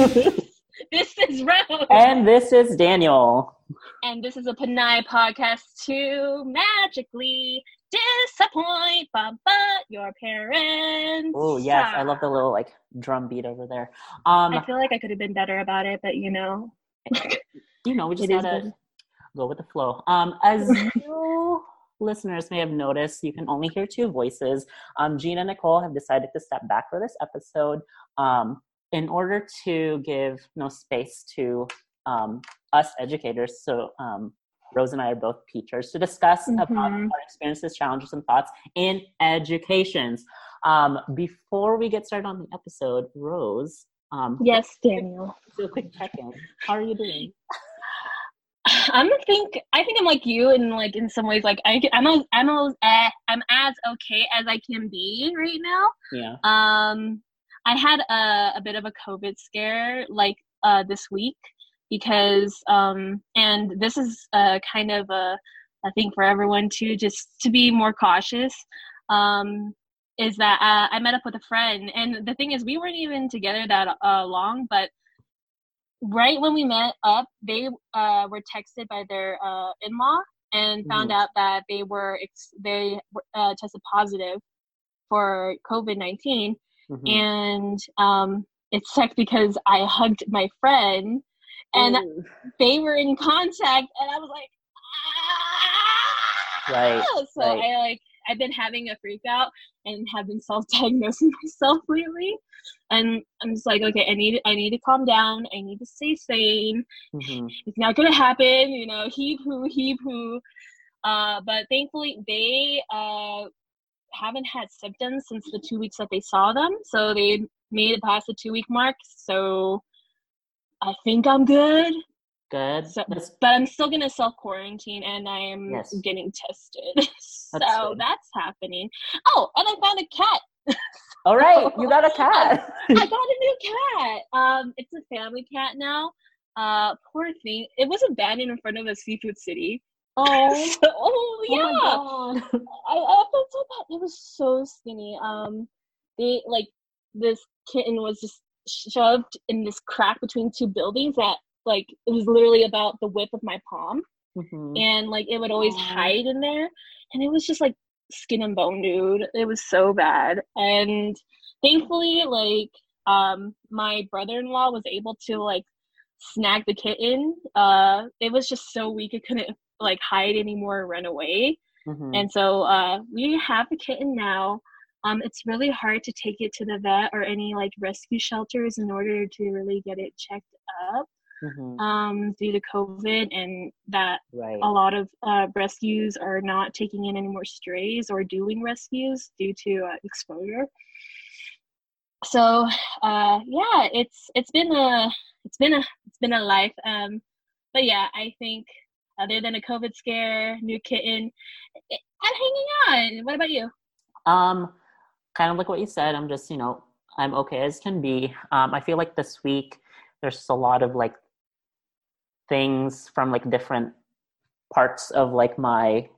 this is Rose. And this is Daniel. And this is a Panay podcast to magically disappoint but your parents. Oh yes, I love the little like drum beat over there. Um I feel like I could have been better about it, but you know. you know, we just gotta go with the flow. Um as you listeners may have noticed, you can only hear two voices. Um Gina and Nicole have decided to step back for this episode. Um in order to give no space to um, us educators, so um, Rose and I are both teachers, to discuss about Mhm. our experiences, challenges, and thoughts in educations. Um, before we get started on the episode, Rose, um, Yes, Daniel. do a quick check-in. How are you doing? I'm gonna think. I think I'm like you, in like in some ways, like I, I'm a, I'm a, eh, I'm as okay as I can be right now. Yeah. Um, I had a, a bit of a COVID scare like uh, this week because, um, and this is uh, kind of a, a thing for everyone too, just to be more cautious. Um, is that uh, I met up with a friend, and the thing is, we weren't even together that uh, long, but right when we met up, they uh, were texted by their uh, in-law and found out that they were ex- they uh, tested positive for COVID nineteen Mhm. and um, it sucked because I hugged my friend, and Ooh. they were in contact, and I was like, ah! Right, So right. I like I've been having a freak out and have been self-diagnosing myself lately, and I'm just like, okay, I need I need to calm down. I need to stay sane. Mhm. It's not gonna happen, you know. Heave hoo, heave hoo. Uh, but thankfully, they uh, haven't had symptoms since the two weeks that they saw them. So they made it past the two week mark. So I think I'm good. Good. So, but I'm still gonna self quarantine, and I am Yes. getting tested. so That's that's, happening. Oh, and I found a cat. All right, you got a cat. I got a new cat. Um, it's a family cat now. Uh, poor thing. It was abandoned in front of a seafood city. Oh, So- oh yeah. oh God. I, I felt so bad. It was so skinny. Um, they like this kitten was just shoved in this crack between two buildings that like it was literally about the width of my palm, Mhm. and like it would always Aw. hide in there, and it was just like skin and bone, dude. It was so bad, and thankfully, like um, my brother-in-law was able to like snag the kitten. Uh, it was just so weak it couldn't like hide anymore run away. Mhm. And so uh, we have a kitten now. Um, it's really hard to take it to the vet or any like rescue shelters in order to really get it checked up Mhm. um, due to COVID, and that Right. a lot of uh, rescues are not taking in any more strays or doing rescues due to uh, exposure. So uh, yeah, it's it's been a it's been a it's been a life. Um, but yeah, I think other than a COVID scare, new kitten, I'm hanging on. What about you? Um, kind of like what you said. I'm just, you know, I'm okay as can be. Um, I feel like this week there's just a lot of like things from like different parts of like my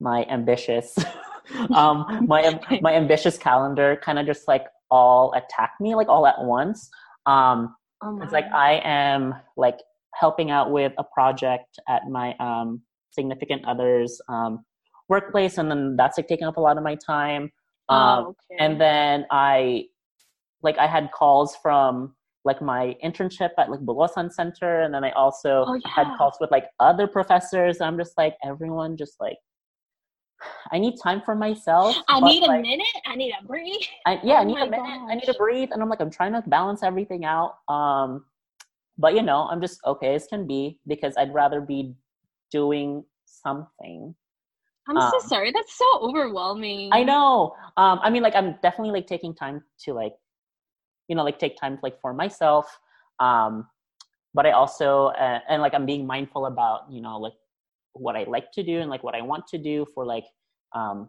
my ambitious um my my ambitious calendar kind of just like all attack me like all at once um Oh it's like I am like helping out with a project at my um, significant other's um, workplace, and then that's like taking up a lot of my time. Um, oh, okay. And then I, like, I had calls from like my internship at like Bulosan Center, and then I also Oh, had calls with like other professors. I'm just like everyone, just like I need time for myself. I need a like, minute. I need a breathe. I, yeah, Oh I need a minute. I need to breathe, and I'm like, I'm trying to balance everything out. Um, but you know, I'm just okay as can be because I'd rather be doing something. I'm Um, so sorry. That's so overwhelming. I know. Um, I mean, like, I'm definitely like taking time to like, you know, like take time like for myself. Um, but I also uh, and like I'm being mindful about you know like what I like to do and like what I want to do for like um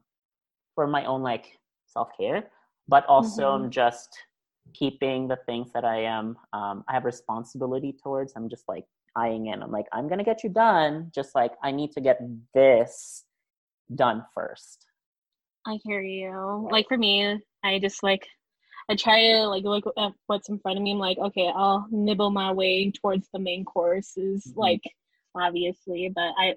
for my own like self care, but also I'm just keeping the things that I am um I have responsibility towards. I'm just like eyeing in. I'm like I'm gonna get you done. Just like I need to get this done first. I hear you. Like for me, I just like I try to like look at what's in front of me. I'm like, okay, I'll nibble my way towards the main courses, mm-hmm. like obviously, but I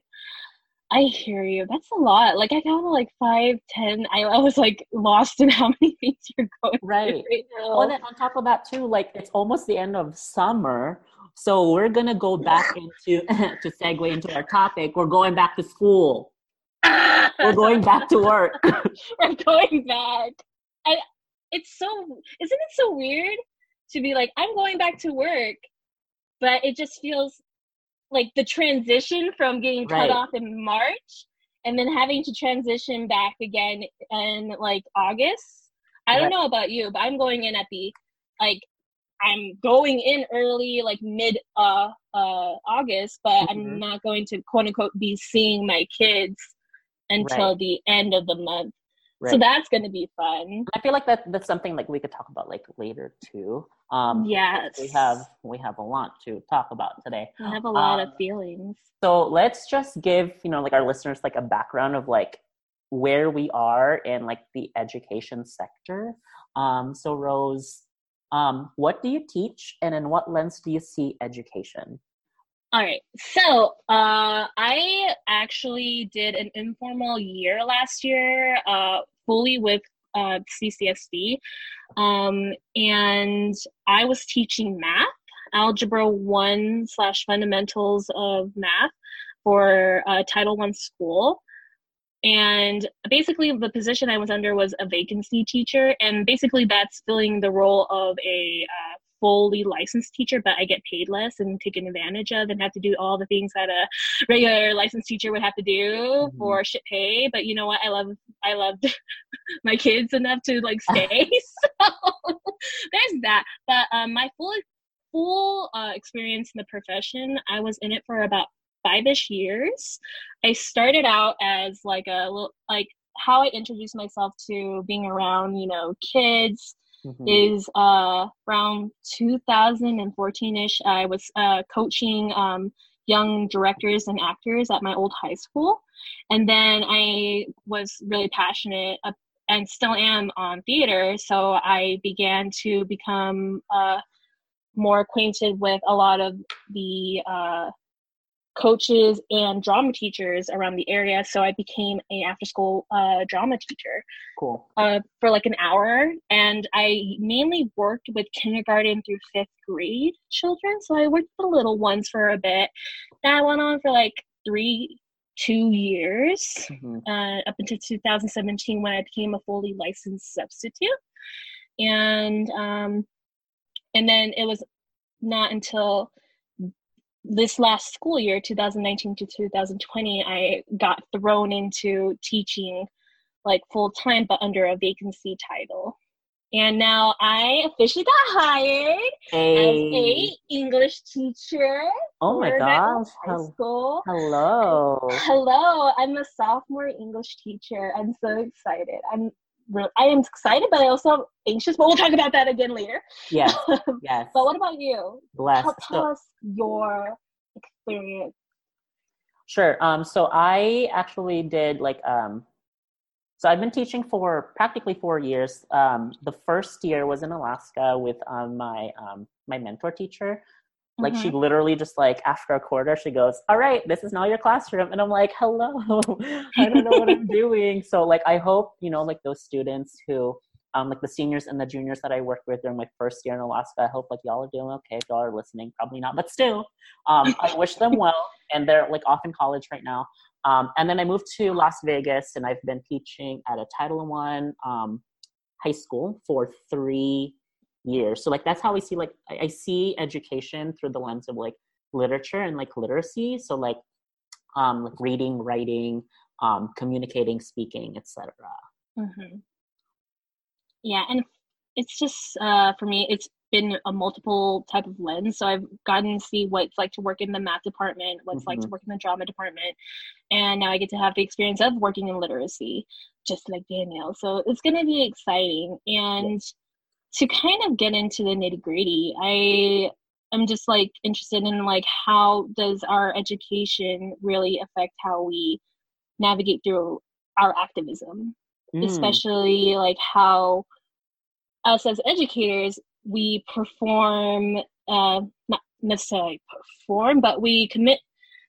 I hear you. That's a lot. Like I got like five, ten. I, I was like lost in how many things you're going right. right now. Well, then on top of that too, like it's almost the end of summer, so we're gonna go back into to segue into our topic. We're going back to school. we're going back to work. we're going back. And it's so isn't it so weird to be like I'm going back to work, but it just feels like the transition from getting cut right. off in March and then having to transition back again in like August. I don't know about you, but I'm going in at the like I'm going in early, like mid uh uh August, but mm-hmm. I'm not going to quote unquote be seeing my kids until right. the end of the month. Right. So that's going to be fun. I feel like that that's something like we could talk about like later too. Um, yes, we have we have a lot to talk about today. I have a lot um, of feelings. So let's just give you know like our listeners like a background of like where we are in like the education sector. Um, so Rose, um, what do you teach, and in what lens do you see education? All right. So uh, I actually did an informal year last year, uh, fully with uh, CCSD. Um, and I was teaching math, Algebra 1 slash fundamentals of math for uh, Title One school. And basically, the position I was under was a vacancy teacher. And basically, that's filling the role of a uh, fully licensed teacher, but I get paid less and taken advantage of and have to do all the things that a regular licensed teacher would have to do mm-hmm. for shit pay. But you know what? I love I loved my kids enough to like stay. so there's that. But um, my full full uh, experience in the profession, I was in it for about five-ish years. I started out as like a little like how I introduced myself to being around, you know, kids, mm-hmm. is uh, around 2014ish. I was uh, coaching um, young directors and actors at my old high school, and then I was really passionate and still am on theater. So I began to become uh, more acquainted with a lot of the uh, coaches and drama teachers around the area. So I became a after school uh, drama teacher. Cool. Uh, for like an hour, and I mainly worked with kindergarten through fifth grade children. So I worked with the little ones for a bit. That went on for like three, two years, mm-hmm. uh, up until 2017 when I became a fully licensed substitute. And um, and then it was not until this last school year 2019 to 2020 i got thrown into teaching like full time but under a vacancy title. And now i officially got hired hey. as a english teacher oh my gosh high school. hello. Hello i'm a sophomore english teacher. I'm so excited. I'm I am excited, but I also am anxious. But we'll talk about that again later. Yes. Yes. but what about you? Bless. Tell, tell so, us your experience. Sure. Um, so I actually did like um, so I've been teaching for practically four years. Um, the first year was in Alaska with um, my um, my mentor teacher. Like mm-hmm. she literally just like after a quarter, she goes, "All right, this is now your classroom," and I'm like, "Hello, I don't know what I'm doing." So like I hope you know like those students who um, like the seniors and the juniors that I worked with during my first year in Alaska. I hope like y'all are doing okay. If y'all are listening, probably not, but still, um, I wish them well. And they're like off in college right now. Um, and then I moved to Las Vegas, and I've been teaching at a Title One um, high school for three years. So like that's how I see like I, I see education through the lens of like literature and like literacy. So like um, like reading, writing, um, communicating, speaking, etc. Mm-hmm yeah and it's just uh, for me it's been a multiple type of lens so i've gotten to see what it's like to work in the math department what it's mm-hmm. like to mm-hmm. work in the drama department and now i get to have the experience of working in literacy just like danielle so it's going to be exciting and to kind of get into the nitty gritty i i'm just like interested in like how does our education really affect how we navigate through our activism mm. especially like how us as educators, we perform uh, not necessarily perform, but we commit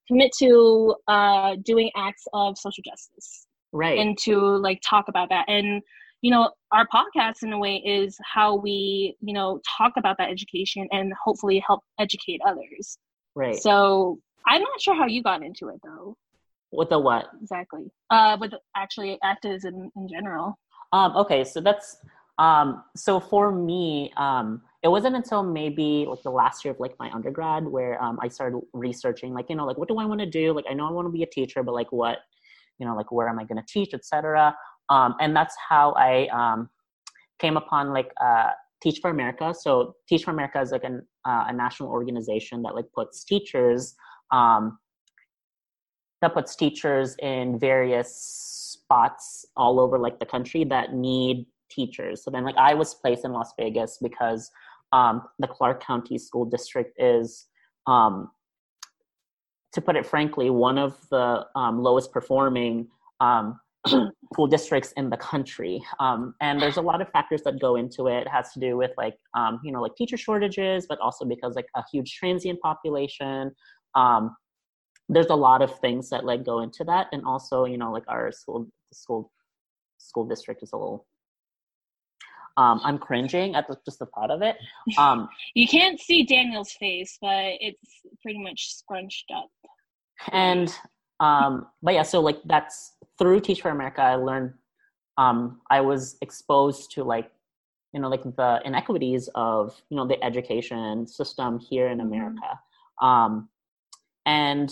commit to uh, doing acts of social justice, right? And to like talk about that. And you know, our podcast in a way is how we you know talk about that education and hopefully help educate others. Right. So I'm not sure how you got into it though. With the what? Exactly. Uh, with actually activism in general. Um, okay, so that's um, so for me, um, it wasn't until maybe like the last year of like my undergrad where um, I started researching, like you know, like what do I want to do? Like I know I want to be a teacher, but like what, you know, like where am I going to teach, etc. Um, and that's how I um, came upon like uh, Teach for America. So Teach for America is like an, uh, a national organization that like puts teachers um, that puts teachers in various spots all over like the country that need teachers. So then like I was placed in Las Vegas because um, the Clark County School District is, um, to put it frankly, one of the um, lowest performing um, school districts in the country. Um, and there's a lot of factors that go into it. It has to do with like, um, you know, like teacher shortages, but also because like a huge transient population. there's a lot of things that like go into that. And also, you know, like our school, school, school district is a little um, I'm cringing at the, just the thought of it. Um, you can't see Daniel's face, but it's pretty much scrunched up. And um, but yeah, so like that's through Teach for America. I learned um, I was exposed to like you know like the inequities of you know the education system here in mm-hmm. America, um, and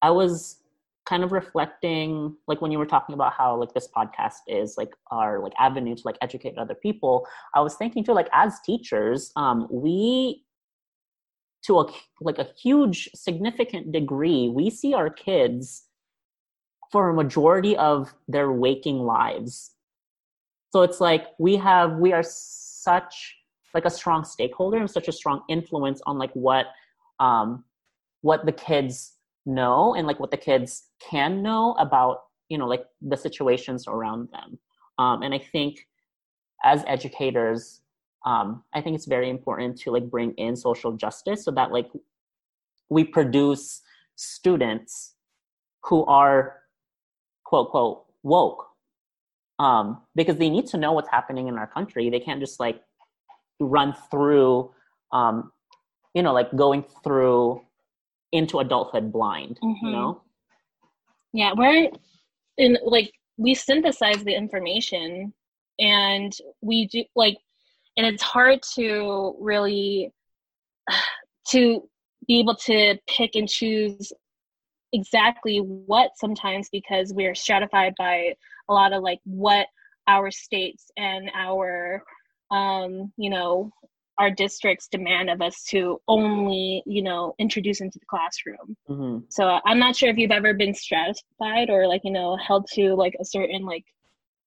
I was kind of reflecting like when you were talking about how like this podcast is like our like avenue to like educate other people i was thinking too like as teachers um we to a like a huge significant degree we see our kids for a majority of their waking lives. So it's like we have we are such like a strong stakeholder and such a strong influence on like what um what the kids know and like what the kids can know about you know like the situations around them. Um, and i think as educators um, i think it's very important to like bring in social justice so that like we produce students who are quote quote woke. Um, because they need to know what's happening in our country. They can't just like run through um, you know like going through into adulthood blind mm-hmm. you know? Yeah we're in like we synthesize the information and we do like and it's hard to really to be able to pick and choose exactly what sometimes because we're stratified by a lot of like what our states and our um you know our districts demand of us to only you know introduce into the classroom. Mm-hmm. so i'm not sure if you've ever been stratified or like you know held to like a certain like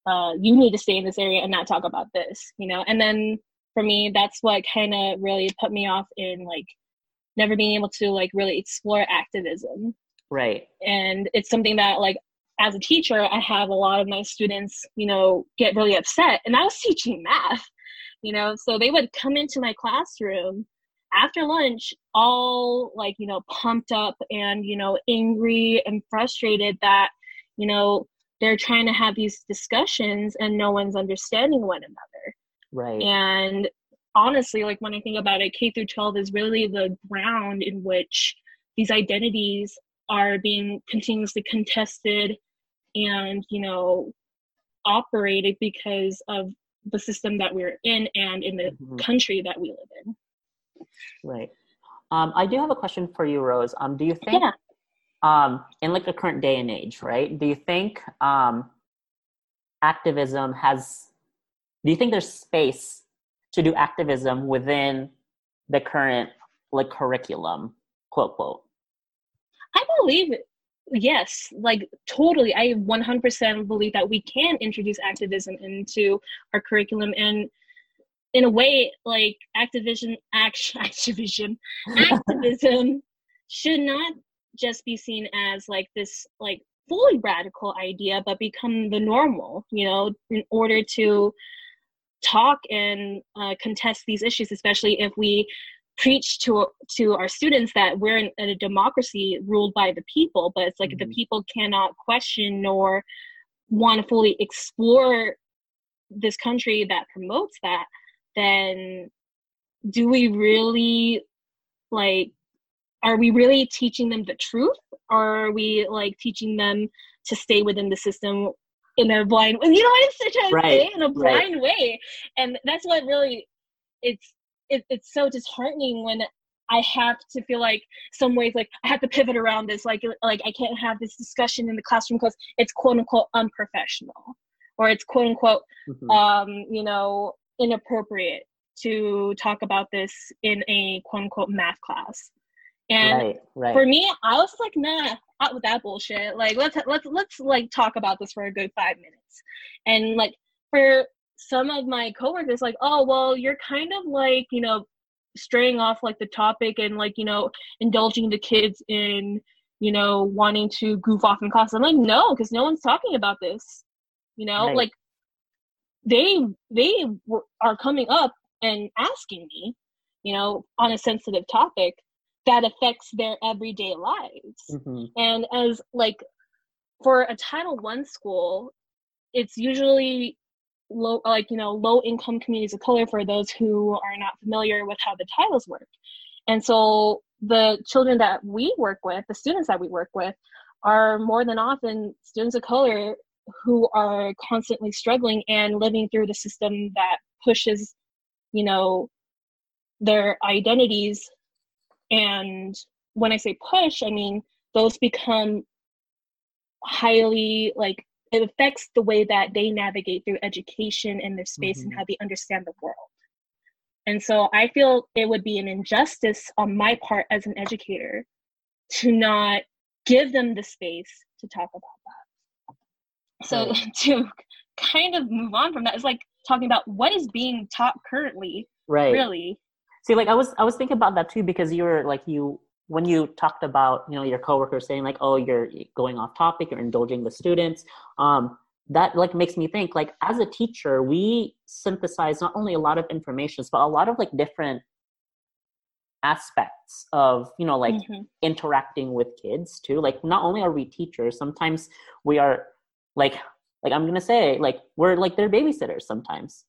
uh, you need to stay in this area and not talk about this you know? And then for me that's what kind of really put me off in like never being able to like really explore activism right. And it's something that like as a teacher i have a lot of my students you know get really upset and i was teaching math you know so they would come into my classroom after lunch all like you know pumped up and you know angry and frustrated that you know they're trying to have these discussions and no one's understanding one another. Right. And honestly like when i think about it k through 12 is really the ground in which these identities are being continuously contested and you know operated because of the system that we're in and in the mm-hmm. country that we live in. Right. Um, I do have a question for you, Rose. Um, do you think, yeah. um, in like the current day and age, right? Do you think um, activism has? Do you think there's space to do activism within the current like curriculum, quote quote? I believe yes like totally. I 100% believe that we can introduce activism into our curriculum and in a way like activism action activism activism should not just be seen as like this like fully radical idea but become the normal you know in order to talk and uh, contest these issues, especially if we preach to to our students that we're in, in a democracy ruled by the people. But it's like mm-hmm. the people cannot question nor want to fully explore this country that promotes that, then do we really like are we really teaching them the truth or are we like teaching them to stay within the system in a blind you know what i'm trying to right. say in a blind right. way and that's what really it's it, it's so disheartening when I have to feel like some ways like I have to pivot around this like like I can't have this discussion in the classroom because it's quote unquote unprofessional or it's quote unquote mm-hmm. um you know inappropriate to talk about this in a quote unquote math class. And right, right. for me, I was like, nah, out with that bullshit. Like let's let's let's like talk about this for a good five minutes. And like for some of my coworkers, like, oh well, you're kind of like, you know, straying off like the topic and like, you know, indulging the kids in, you know, wanting to goof off in class. I'm like, no, because no one's talking about this. You know, right. like they they are coming up and asking me, you know, on a sensitive topic that affects their everyday lives. Mm-hmm. And as like for a Title One school, it's usually low like you know low income communities of color for those who are not familiar with how the titles work. And so the children that we work with the students that we work with are more than often students of color who are constantly struggling and living through the system that pushes you know their identities. And when i say push i mean those become highly like it affects the way that they navigate through education in their space mm-hmm. and how they understand the world and so i feel it would be an injustice on my part as an educator to not give them the space to talk about that so right. to kind of move on from that is like talking about what is being taught currently right really see like i was i was thinking about that too because you were like you when you talked about you know your coworkers saying like oh you're going off topic you're indulging the students um that like makes me think like as a teacher we synthesize not only a lot of information but a lot of like different aspects of you know like mm-hmm. interacting with kids too. Like not only are we teachers sometimes we are like like i'm gonna say like we're like their babysitters sometimes.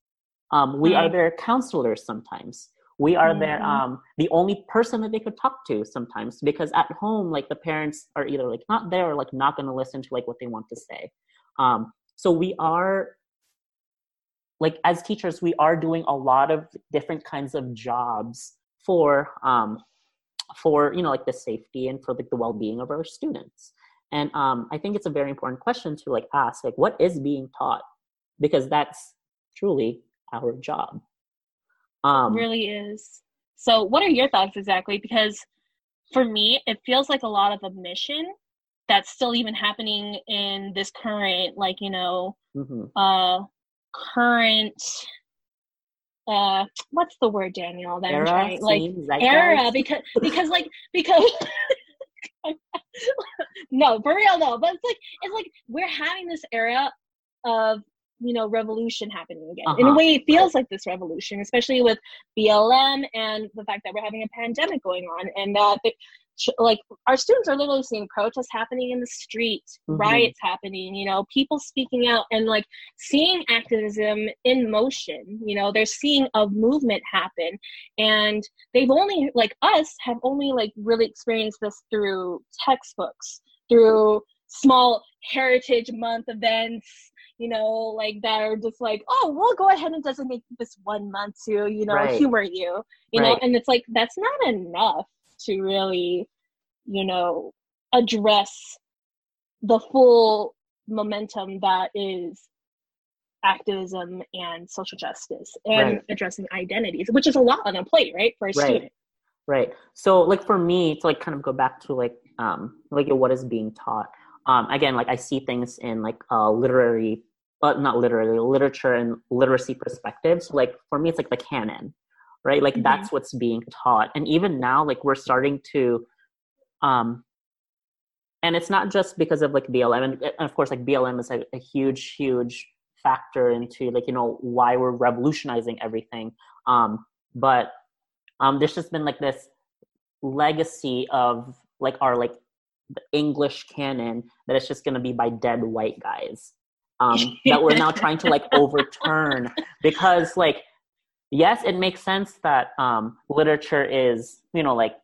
Um, we are their counselors sometimes we are mm-hmm. their um, the only person that they could talk to sometimes because at home like the parents are either like not there or like not going to listen to like what they want to say. Um, so we are like as teachers we are doing a lot of different kinds of jobs for um, for you know like the safety and for like the well-being of our students. And um, i think it's a very important question to like ask like what is being taught? Because that's truly our job um really is so what are your thoughts exactly because for me it feels like a lot of omission that's still even happening in this current like you know mm-hmm. uh current uh what's the word daniel that era, I'm trying like era because because like because no, for real though. But it's like it's like we're having this era of you know revolution happening again. Uh-huh. In a uh-huh. way, it feels like this revolution, especially with BLM and the fact that we're having a pandemic going on, and that like our students are literally seeing protests happening in the street mm-hmm. riots happening you know people speaking out and like seeing activism in motion you know they're seeing a movement happen and they've only like us have only like really experienced this through textbooks through small heritage month events you know, like that are just like, oh, we'll go ahead and designate this one month to, you know, right. humor you, you right. know, and it's like that's not enough to really, you know, address the full momentum that is activism and social justice and right. addressing identities, which is a lot on a plate, right, for a student. Right. So, like for me, to like kind of go back to like um like what is being taught. Um, again, like I see things in like uh, literary, but uh, not literary, literature and literacy perspectives. Like for me, it's like the canon, right like mm-hmm. that's what's being taught and even now like we're starting to um and it's not just because of like blm and, of course like blm is a, a huge huge factor into like you know why we're revolutionizing everything um but um there's just been like this legacy of like our like the english canon that it's just going to be by dead white guys um that we're now trying to like overturn because like yes it makes sense that um literature is you know like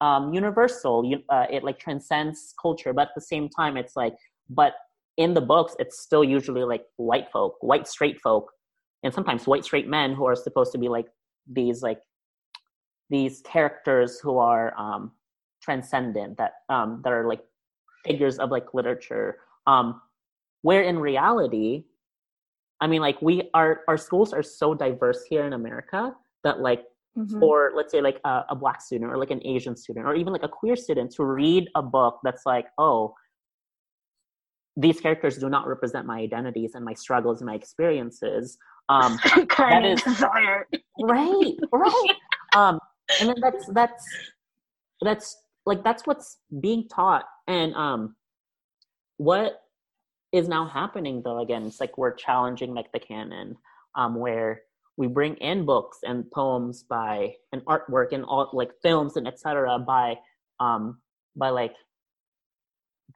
um universal you, uh, it like transcends culture but at the same time it's like but in the books it's still usually like white folk white straight folk and sometimes white straight men who are supposed to be like these like these characters who are um transcendent that um that are like figures of like literature um where in reality i mean like we are our schools are so diverse here in america that like mm-hmm. for let's say like a, a black student or like an asian student or even like a queer student to read a book that's like oh these characters do not represent my identities and my struggles and my experiences. Um, that is right, right. Um, and then that's that's that's like that's what's being taught, and um, what is now happening though again it's like we're challenging like the canon um where we bring in books and poems by and artwork and all like films and etc by um by like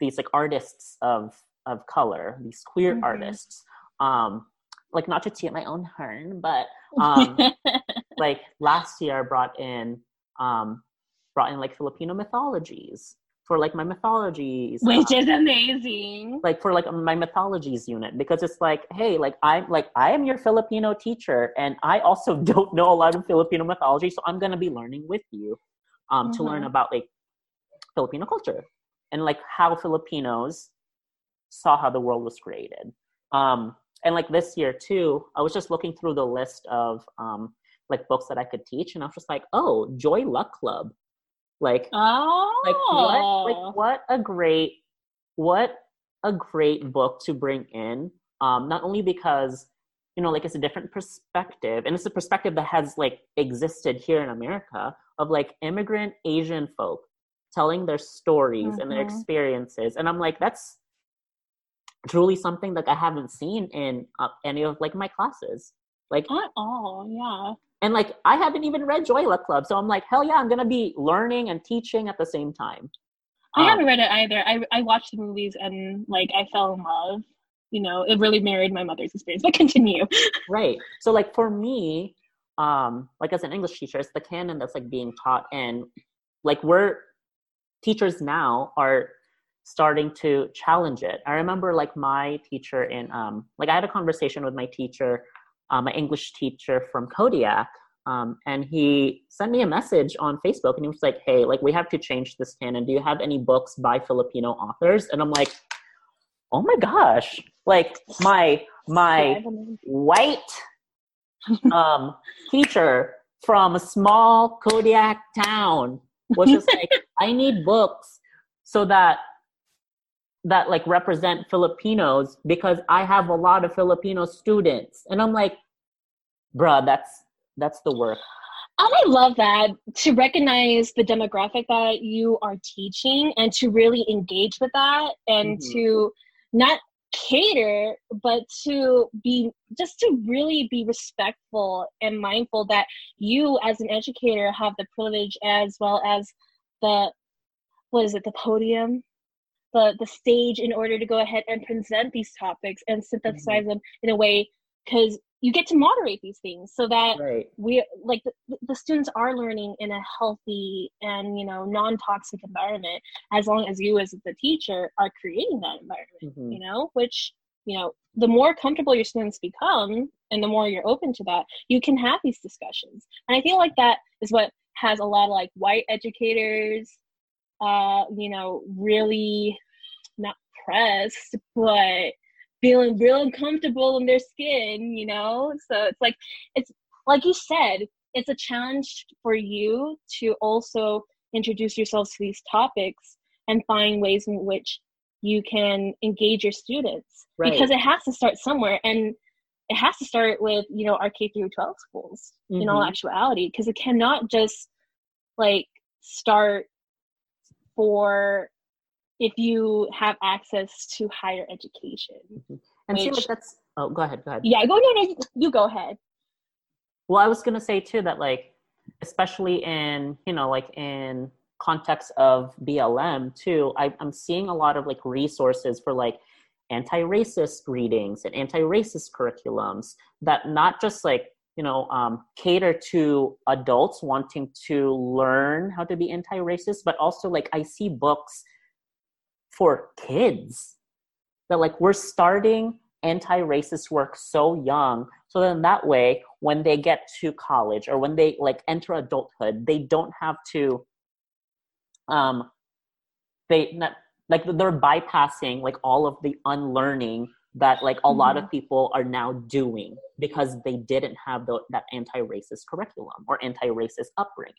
these like artists of of color, these queer mm-hmm. artists. Um, like not to toot my own horn, but um, like last year I brought in um, brought in like Filipino mythologies for like my mythologies which is amazing like for like my mythologies unit because it's like hey like i'm like i am your filipino teacher and i also don't know a lot of filipino mythology so i'm going to be learning with you um, mm-hmm. to learn mm-hmm. about like filipino culture and like how filipinos saw how the world was created. Um, and like this year too, I was just looking through the list of um, like books that I could teach, and I was just like, oh, Joy Luck Club, like, oh. like what, like oh. what a great, what a great book to bring in. Um, not only because you know, like it's a different perspective, and it's a perspective that has like existed here in America of like immigrant Asian folk telling their stories mm-hmm. and their mm-hmm. experiences, and I'm like, that's truly something that I haven't seen in uh, any of like my classes. Like at all, yeah. And like I haven't even read Joy Luck Club, so I'm like, hell yeah, I'm gonna be learning and teaching at the same time. I um, haven't read it either. I I watched the movies and like I fell in love. You know, it really married my mother's experience. But continue. right. So like for me, um, like as an English teacher, it's the canon that's like being taught, and like we're teachers now are starting to challenge it. I remember like my teacher in um like I had a conversation with my teacher, um, my English teacher from Kodiak, um, and he sent me a message on Facebook and he was like, Hey, like we have to change this canon. Do you have any books by Filipino authors? And I'm like, Oh my gosh. Like my my white um teacher from a small Kodiak town was just like, I need books so that that like represent Filipinos because I have a lot of Filipino students. And I'm like, bruh, that's that's the work. And I love that to recognize the demographic that you are teaching and to really engage with that and mm-hmm. to not cater but to be just to really be respectful and mindful that you as an educator have the privilege as well as the what is it the podium the the stage in order to go ahead and present these topics and synthesize mm-hmm. them in a way because you get to moderate these things so that right. we like the, the students are learning in a healthy and you know non-toxic environment as long as you as the teacher are creating that environment mm-hmm. you know which you know the more comfortable your students become and the more you're open to that you can have these discussions and i feel like that is what has a lot of like white educators uh, you know, really not pressed, but feeling real uncomfortable in their skin, you know? So it's like, it's like you said, it's a challenge for you to also introduce yourselves to these topics and find ways in which you can engage your students right. because it has to start somewhere and it has to start with you know our k through 12 schools mm-hmm. in all mm-hmm. actuality because it cannot just like start for if you have access to higher education. Mm-hmm. And which, see, like that's oh go ahead go ahead yeah go no no you go ahead well i was going to say too that like especially in you know like in context of blm too I, i'm seeing a lot of like resources for like anti-racist readings and anti-racist curriculums that not just like you know um, cater to adults wanting to learn how to be anti-racist but also like i see books for kids that like we're starting anti-racist work so young so then that way when they get to college or when they like enter adulthood they don't have to um they not like they're bypassing like all of the unlearning that like a mm-hmm. lot of mm-hmm. people are now doing because they didn't have the, that anti-racist curriculum or anti-racist upbringing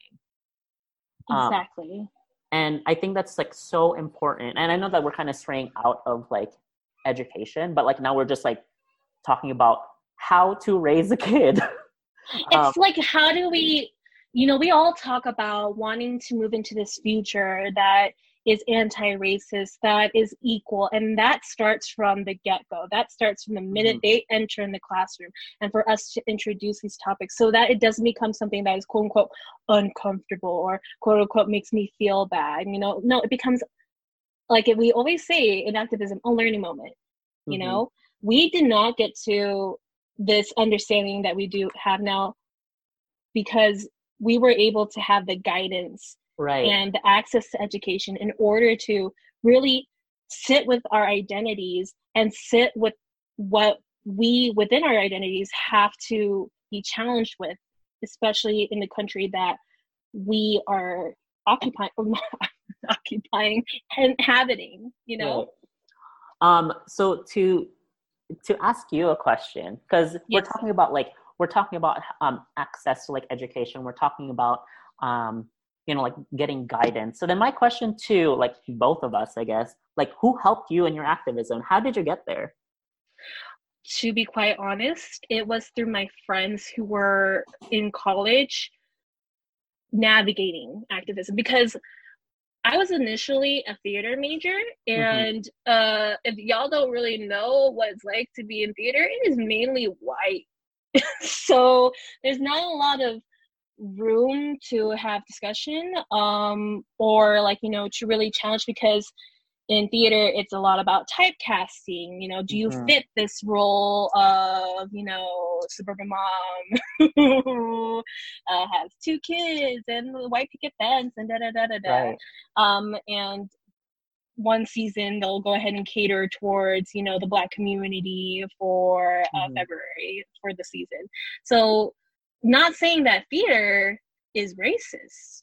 um, exactly um, and i think that's like so important and i know that we're kind of straying out of like education but like now we're just like talking about how to raise a kid it's um, like how do we you know we all talk about wanting to move into this future that is anti-racist that is equal and that starts from the get-go that starts from the minute mm-hmm. they enter in the classroom and for us to introduce these topics so that it doesn't become something that is quote unquote uncomfortable or quote unquote makes me feel bad you know no it becomes like we always say in activism a learning moment you mm-hmm. know we did not get to this understanding that we do have now because we were able to have the guidance right. and the access to education in order to really sit with our identities and sit with what we within our identities have to be challenged with especially in the country that we are occupying occupying and inhabiting you know right. um so to to ask you a question because yes. we're talking about like we're talking about um access to like education we're talking about um you know like getting guidance so then my question to like both of us i guess like who helped you in your activism how did you get there to be quite honest it was through my friends who were in college navigating activism because I was initially a theater major, mm-hmm. and mm-hmm. uh, if y'all don't really know what it's like to be in theater, it is mainly white. so there's not a lot of room to have discussion um, or like you know to really challenge because in theater it's a lot about typecasting you know do you mm-hmm. fit this role of you know suburban mom who uh, has two kids and the white picket fence and da da da da da right. um and one season they'll go ahead and cater towards you know the black community for uh, mm-hmm. february for the season so not saying that theater is racist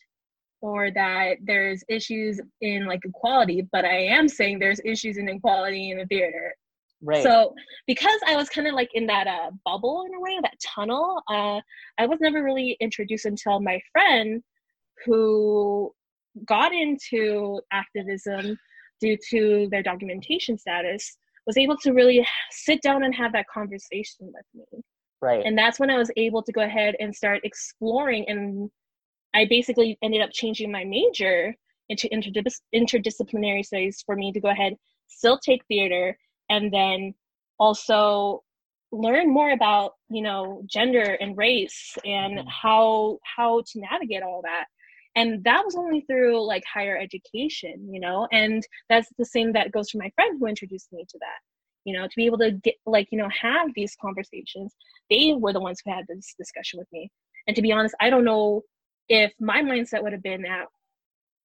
or that there's issues in like equality, but I am saying there's issues in equality in the theater. Right. So because I was kind of like in that uh, bubble in a way, that tunnel, uh, I was never really introduced until my friend who got into activism due to their documentation status was able to really sit down and have that conversation with me. Right. And that's when I was able to go ahead and start exploring. And I basically ended up changing my major into interdis- interdisciplinary studies for me to go ahead, still take theater, and then also learn more about you know gender and race and mm-hmm. how how to navigate all that and that was only through like higher education you know and that's the same that goes for my friend who introduced me to that you know to be able to get like you know have these conversations they were the ones who had this discussion with me. And to be honest i don't know if my mindset would have been at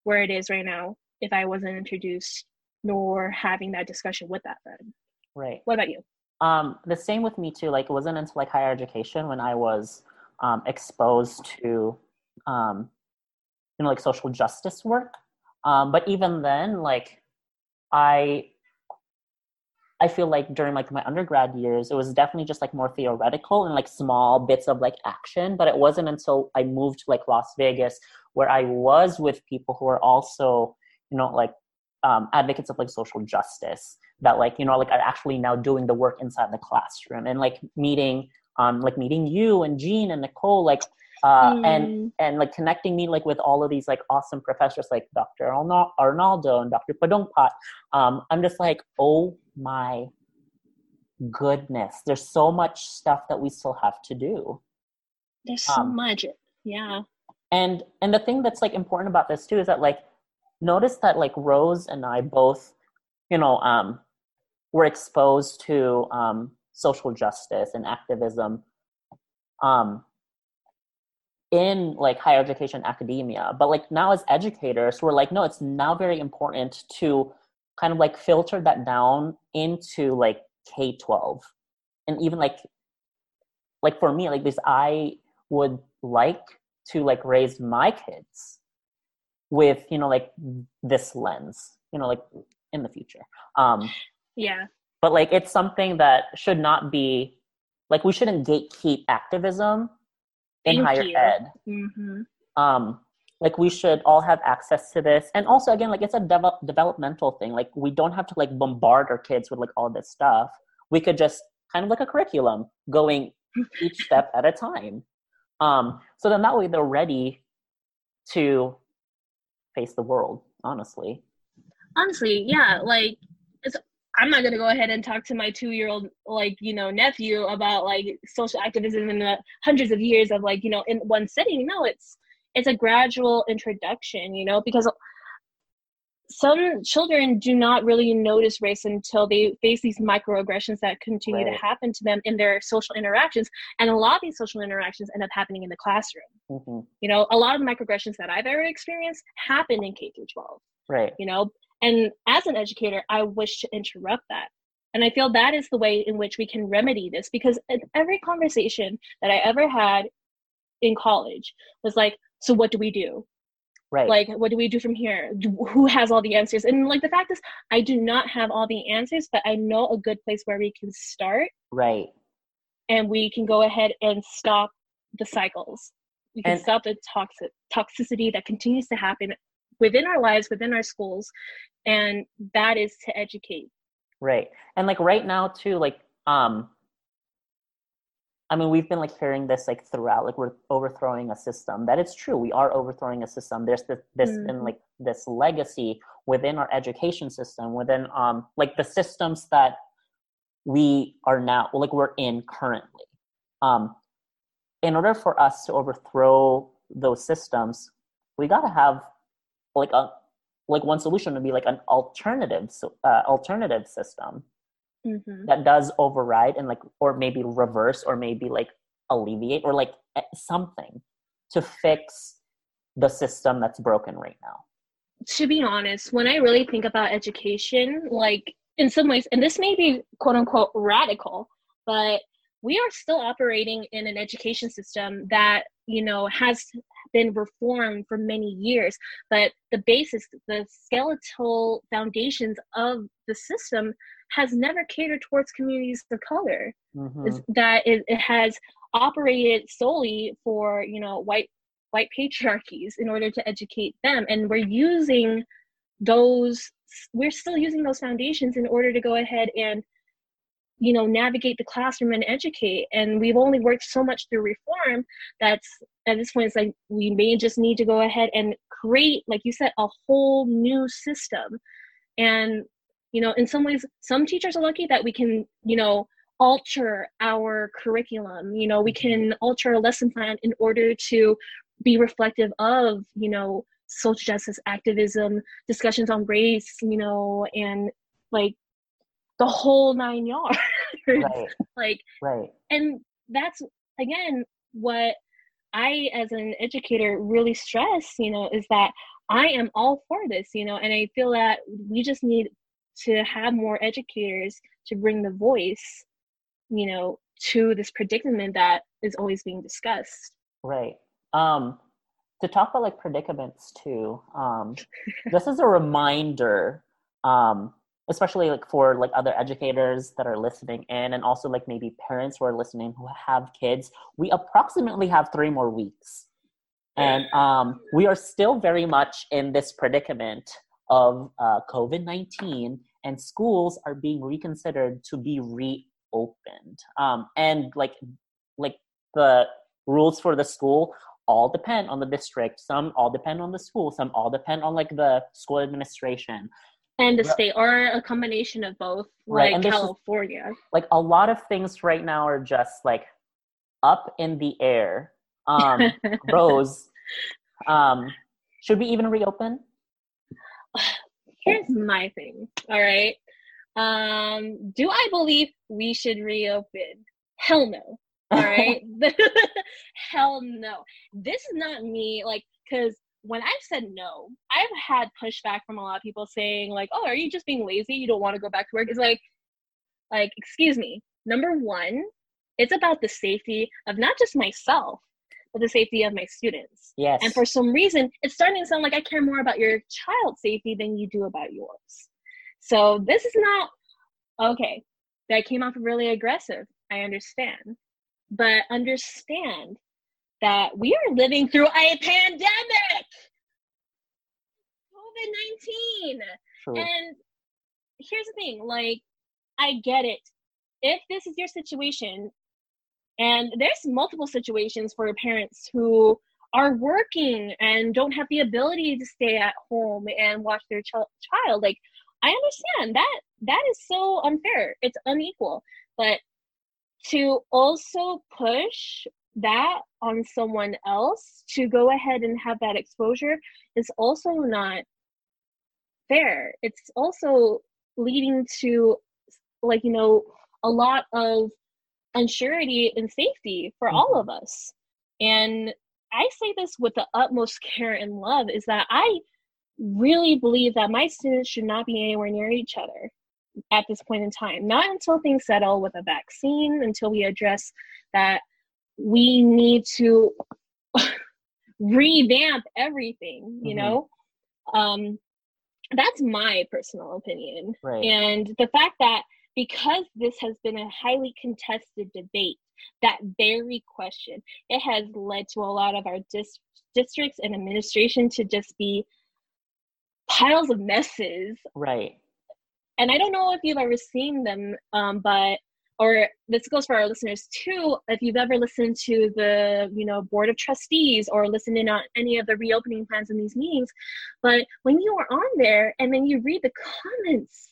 where it is right now if i wasn't introduced nor having that discussion with that friend. Right. What about you? Um the same with me too like it wasn't until like higher education when i was um exposed to um you know like social justice work. Um but even then like i I feel like during like my undergrad years, it was definitely just like more theoretical and like small bits of like action. But it wasn't until I moved to like Las Vegas where I was with people who are also, you know, like um, advocates of like social justice that like, you know, like are actually now doing the work inside the classroom and like meeting, um, like meeting you and Jean and Nicole, like uh, mm. and and like connecting me like with all of these like awesome professors like Dr. Arnaldo and Dr. Padongpat. Um, I'm just like, oh my goodness, there's so much stuff that we still have to do. There's so um, much. Yeah. And and the thing that's like important about this too is that like notice that like Rose and I both, you know, um, were exposed to um, social justice and activism um, in like higher education academia. But like now as educators, we're like, no, it's now very important to kind of like filter that down into like K twelve, and even like like for me, like this, I would like to like raise my kids with you know like this lens you know like in the future um yeah but like it's something that should not be like we shouldn't gatekeep activism in Thank higher you. ed. Mm-hmm. um like we should all have access to this. And also again like it's a dev- developmental thing. Like we don't have to like bombard our kids with like all this stuff. We could just kind of like a curriculum going each step at a time. Um so then that way they're ready to face the world honestly. Honestly yeah like it's i'm not gonna go ahead and talk to my two year old like you know nephew about like social activism in the hundreds of years of like you know in one setting no it's it's a gradual introduction you know because some children do not really notice race until they face these microaggressions that continue right. to happen to them in their social interactions and a lot of these social interactions end up happening in the classroom mm-hmm. you know a lot of microaggressions that i've ever experienced happen in k through 12 right you know and as an educator i wish to interrupt that and i feel that is the way in which we can remedy this because in every conversation that i ever had in college was like so what do we do Right. Like, what do we do from here? Who has all the answers? And like the fact is, I do not have all the answers, but I know a good place where we can start. Right. And we can go ahead and stop the cycles. We can and, stop the toxic toxicity that continues to happen within our lives, within our schools, and that is to educate. Right. And like right now too, like um I mean, we've been like hearing this like throughout, like we're overthrowing a system. That is true. We are overthrowing a system. There's this, this mm. and like this legacy within our education system, within um like the systems that we are now, like we're in currently. Um, in order for us to overthrow those systems, we got to have like a like one solution would be like an alternative uh, alternative system mm-hmm. that does override and like or maybe reverse or maybe like alleviate or like eh, something to fix the system that's broken right now to be honest when i really think about education like in some ways and this may be quote unquote radical but we are still operating in an education system that you know has been reformed for many years but the basis the skeletal foundations of the system has never catered towards communities of color. Mm-hmm. That it, it has operated solely for you know white white patriarchies in order to educate them, and we're using those. We're still using those foundations in order to go ahead and you know navigate the classroom and educate and we've only worked so much through reform that's at this point it's like we may just need to go ahead and create like you said a whole new system. And you know in some ways some teachers are lucky that we can you know alter our curriculum. You know we can alter a lesson plan in order to be reflective of you know social justice activism discussions on race you know and like the whole nine yards. Right. like right. and that's again what i as an educator really stress you know is that i am all for this you know and i feel that we just need to have more educators to bring the voice you know to this predicament that is always being discussed. Right. Um to talk about like predicaments too um this is a reminder um especially like for like other educators that are listening in and also like maybe parents who are listening who have kids we approximately have three more weeks and um, we are still very much in this predicament of uh, COVID 19, and schools are being reconsidered to be reopened. Um, and like, like the rules for the school all depend on the district. Some all depend on the school. Some all depend on like the school administration. And the state or a combination of both Right, like and this is- california. Like a lot of things right now are just like up in the air. Um, Rose, um, should we even reopen? here's my thing all right? Um do i believe we should reopen? Hell no all right? Hell no. This is not me like because when i've said no i've had pushback from a lot of people saying like oh are you just being lazy you don't want to go back to work it's like like excuse me number one it's about the safety of not just myself but the safety of my students Yes. and for some reason, it's starting to sound like I care more about your child's safety than you do about yours. So this is not okay. That came off really aggressive. I understand. But understand that we are living through a pandemic. COVID 19. True. And here's the thing like, I get it. If this is your situation, and there's multiple situations for parents who are working and don't have the ability to stay at home and watch their ch- child, like, I understand that that is so unfair. It's unequal. But to also push that on someone else to go ahead and have that exposure is also not fair. It's also leading to like you know a lot of unsurety and safety for all of us. And I say this with the utmost care and love is that I really believe that my students should not be anywhere near each other at this point in time. Not until things settle with a vaccine, until we address that we need to revamp everything, you Mhm. know? Um, that's my personal opinion. right. And the fact that because this has been a highly contested debate, that very question, it has led to a lot of our dis- districts and administration to just be piles of messes. right. And I don't know if you've ever seen them, um, but or this goes for our listeners too. If you've ever listened to the you know board of trustees or listened in on any of the reopening plans in these meetings, but when you are on there and then you read the comments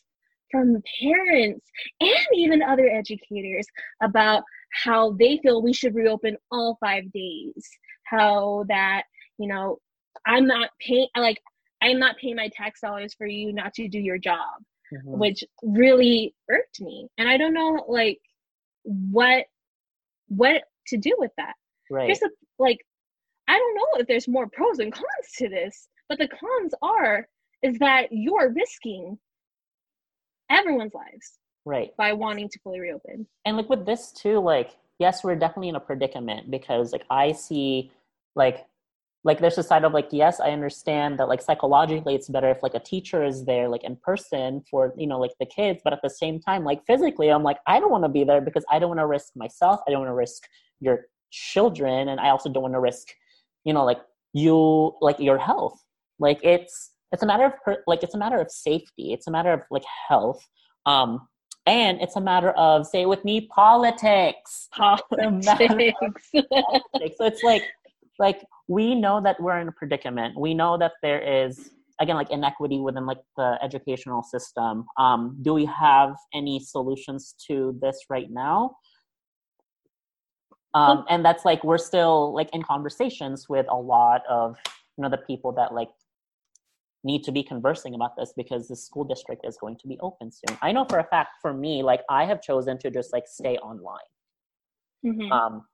from parents and even other educators about how they feel we should reopen all five days, how that you know I'm not paying like I'm not paying my tax dollars for you not to do your job Mhm. which really irked me and i don't know like what what to do with that Right. here's the like i don't know if there's more pros and cons to this but the cons are is that you're risking everyone's lives right. by wanting to fully reopen and like with this too like yes we're definitely in a predicament because like i see like like there's a side of like yes i understand that like psychologically it's better if like a teacher is there like in person for you know like the kids but at the same time like physically i'm like i don't want to be there because i don't want to risk myself i don't want to risk your children and i also don't want to risk you know like you like your health. Like it's it's a matter of per- like it's a matter of safety it's a matter of like health um and it's a matter of say with me politics. Politics. Politics. so it's like like we know that we're in a predicament. We know that there is again like inequity within like the educational system. Um do we have any solutions to this right now? Um and that's like we're still like in conversations with a lot of you know the people that like need to be conversing about this because the school district is going to be open soon. I know for a fact for me like i have chosen to just like stay online. Mhm. um,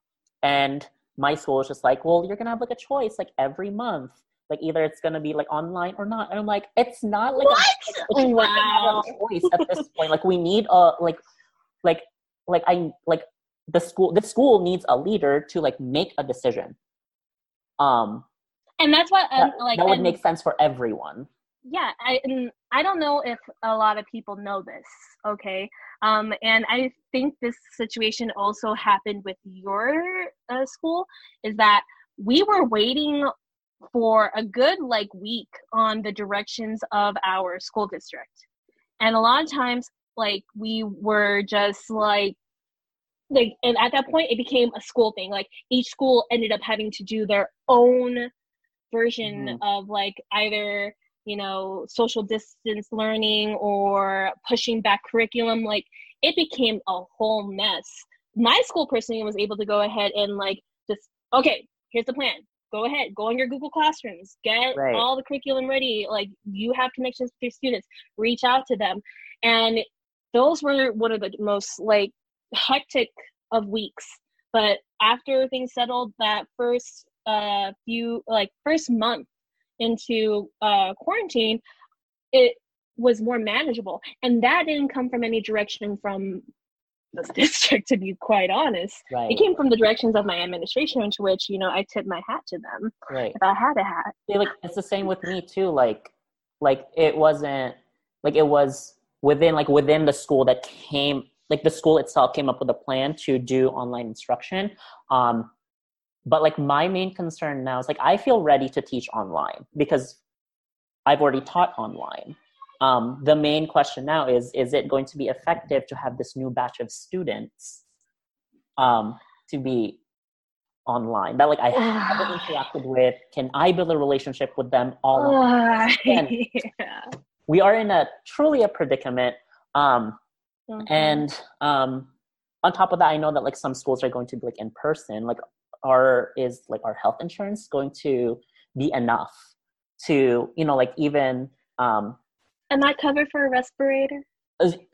and my school is just like, well, you're gonna have like a choice like every month. Like either it's gonna be like online or not. And I'm like, it's not like what A, it's wow choice at this point. Like we need a like like like I like the school the school needs a leader to like make a decision. Um and that's what um, that, like that would and- make sense for everyone. Yeah I, and I don't know if a lot of people know this okay? Um, and i think this situation also happened with your uh, school is that we were waiting for a good like week on the directions of our school district. And a lot of times like we were just like like and at that point it became a school thing. Like each school ended up having to do their own version Mhm. of like either you know social distance learning or pushing back curriculum like it became a whole mess. My school personally was able to go ahead and like just okay here's the plan. Go ahead go on your google classrooms get Right. all the curriculum ready like you have connections with your students reach out to them. And those were one of the most like hectic of weeks. But after things settled that first uh few like first month into uh quarantine it was more manageable. And that didn't come from any direction from the district to be quite honest. Right. it came from the directions of my administration to which you know i tip my hat to them right. if i had a hat. Yeah, like it's the same with me too. Like like it wasn't like it was within like within the school that came like the school itself came up with a plan to do online instruction. Um but like my main concern now is like i feel ready to teach online because i've already taught online um the main question now is is it going to be effective to have this new batch of students um to be online that like i haven't interacted with can i build a relationship with them all Ah, yeah. we are in a truly a predicament um Mhm. and um on top of that i know that like some schools are going to be like in person like are is like our health insurance going to be enough to you know like even um am i covered for a respirator?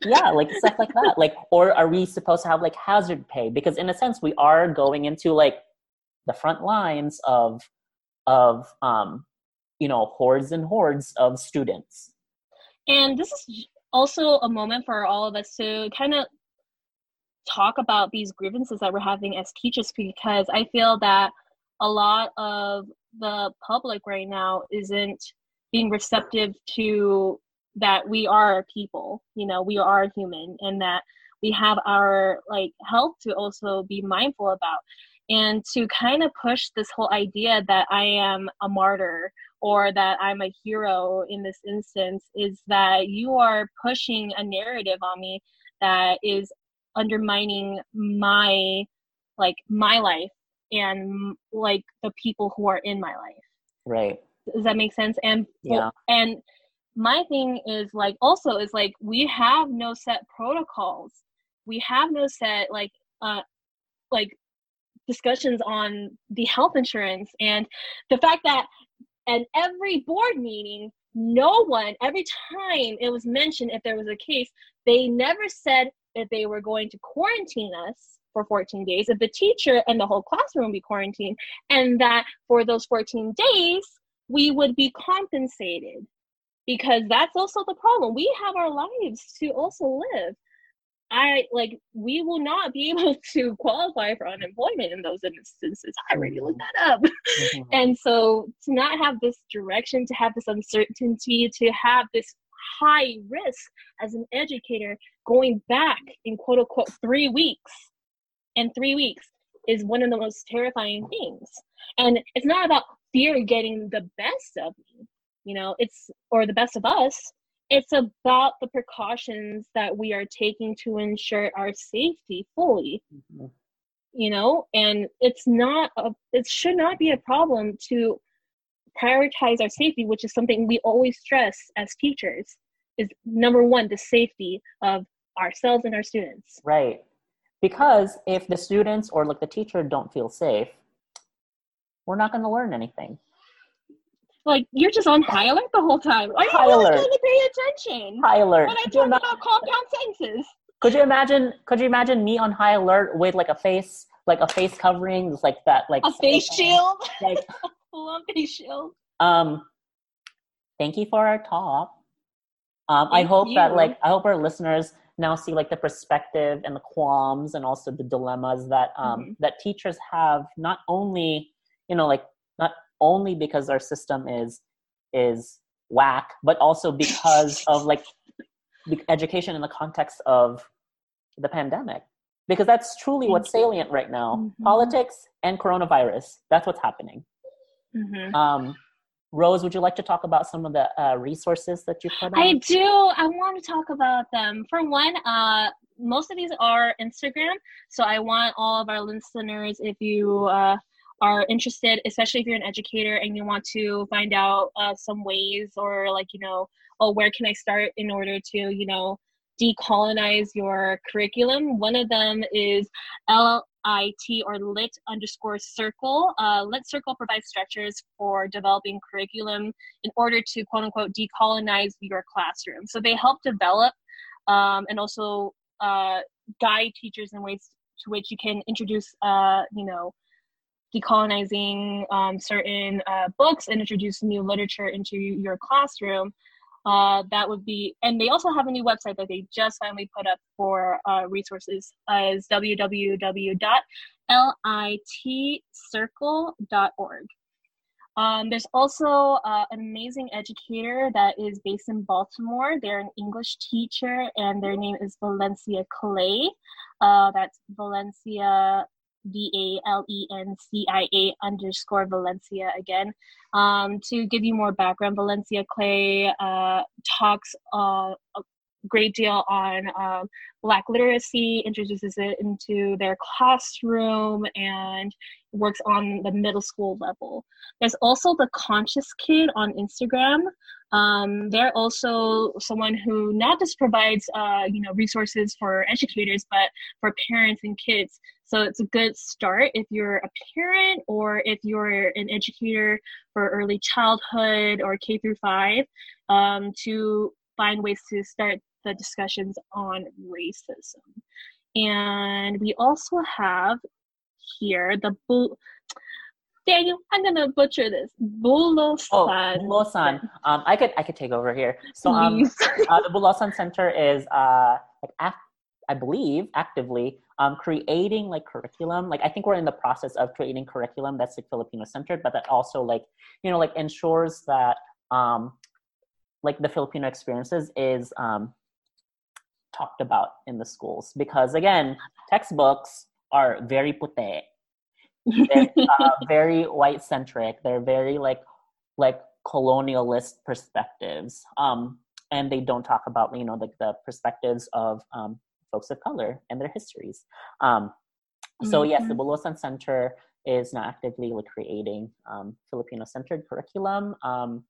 yeah like stuff like that. Like or are we supposed to have like hazard pay? Because in a sense we are going into like the front lines of of um you know hordes and hordes of students. And this is also a moment for all of us to kind of talk about these grievances that we're having as teachers because I feel that a lot of the public right now isn't being receptive to that we are people, you know, we are human and that we have our like health to also be mindful about. And to kind of push this whole idea that I am a martyr or that I'm a hero in this instance is that you are pushing a narrative on me that is undermining my like my life and like the people who are in my life. Right. Does that make sense? And Yeah. and my thing is like also is like we have no set protocols. We have no set like uh like discussions on the health insurance and the fact that at every board meeting no one every time it was mentioned if there was a case they never said that they were going to quarantine us for 14 days if the teacher and the whole classroom would be quarantined and that for those 14 days we would be compensated. Because that's also the problem. We have our lives to also live. I like we will not be able to qualify for unemployment in those instances. I already looked that up. Mhm. and so to not have this direction to have this uncertainty to have this high risk as an educator going back in quote unquote three weeks. And three weeks is one of the most terrifying things. And it's not about fear getting the best of me you know it's or the best of us. It's about the precautions that we are taking to ensure our safety fully Mhm. you know and it's not a, it should not be a problem to prioritize our safety which is something we always stress as teachers is number one the safety of ourselves and our students. Right. Because if the students or like the teacher don't feel safe we're not going to learn anything. Like you're just on high alert the whole time. High really alert. to pay attention? High alert. When i talk about compound sentences. Could you imagine could you imagine me on high alert with like a face like a face covering just like that like a face shield? like full on face shield um thank you for our talk um i hope that like i hope our listeners now see like the perspective and the qualms and also the dilemmas that um Mhm. that teachers have not only you know like not only because our system is is whack but also because of like the education in the context of the pandemic because that's truly what's you. salient right now Mhm. politics and coronavirus that's what's happening Mhm. um, Rose, would you like to talk about some of the uh, resources that you put on? I do. I want to talk about them. For one, uh, most of these are Instagram. So I want all of our listeners, if you uh, are interested, especially if you're an educator and you want to find out uh, some ways or like, you know, oh, where can I start in order to, you know, decolonize your curriculum. One of them is LIT or lit underscore circle. Uh, lit circle provides structures for developing curriculum in order to quote unquote decolonize your classroom. So they help develop um, and also uh, guide teachers in ways to which you can introduce, uh, you know, decolonizing um, certain uh, books and introduce new literature into your classroom. Uh, that would be, and they also have a new website that they just finally put up for uh, resources as www.litcircle.org. Um, there's also uh, an amazing educator that is based in Baltimore. They're an English teacher, and their name is Valencia Clay. Uh, that's Valencia V A L E N C I A underscore Valencia again. Um, to give you more background, Valencia Clay uh, talks uh, a great deal on um, Black literacy, introduces it into their classroom, and works on the middle school level. There's also the Conscious Kid on Instagram. Um, they're also someone who not just provides uh, you know resources for educators, but for parents and kids. So it's a good start if you're a parent or if you're an educator for early childhood or K through five um, to find ways to start the discussions on racism. And we also have here the bull. Daniel, I'm gonna butcher this. Bulosan. Oh, Bulosan. Um, I could I could take over here. So um, uh, the Bulosan Center is uh like act, I believe actively um creating like curriculum. Like I think we're in the process of creating curriculum that's like Filipino centered, but that also like you know like ensures that um like the Filipino experiences is um talked about in the schools. Because again textbooks are very pute. They're uh, very white centric they're very like like colonialist perspectives. Um and they don't talk about you know like the perspectives of um, folks of color and their histories um so mm-hmm. yes the mm-hmm. Bulosan center is now actively like creating um, filipino centered curriculum um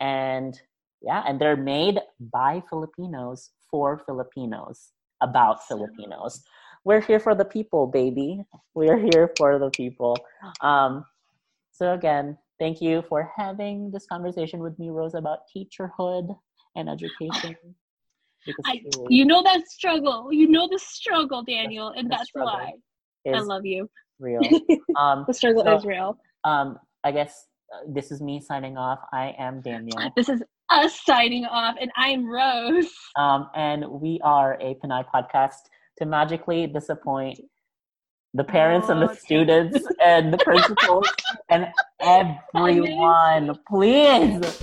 and yeah and they're made by filipinos for filipinos about filipinos we're here for the people baby we're here for the people um, so again thank you for having this conversation with me rose about teacherhood and education I, you know that struggle. You know the struggle daniel and that's why. I love you. real. Um, the struggle so, is real. um, i guess uh, this is me signing off. I am daniel. This is us signing off, and I'm Rose. Um, and we are a Pinay podcast to magically disappoint the parents oh, and the okay. students and the principals and everyone. Please.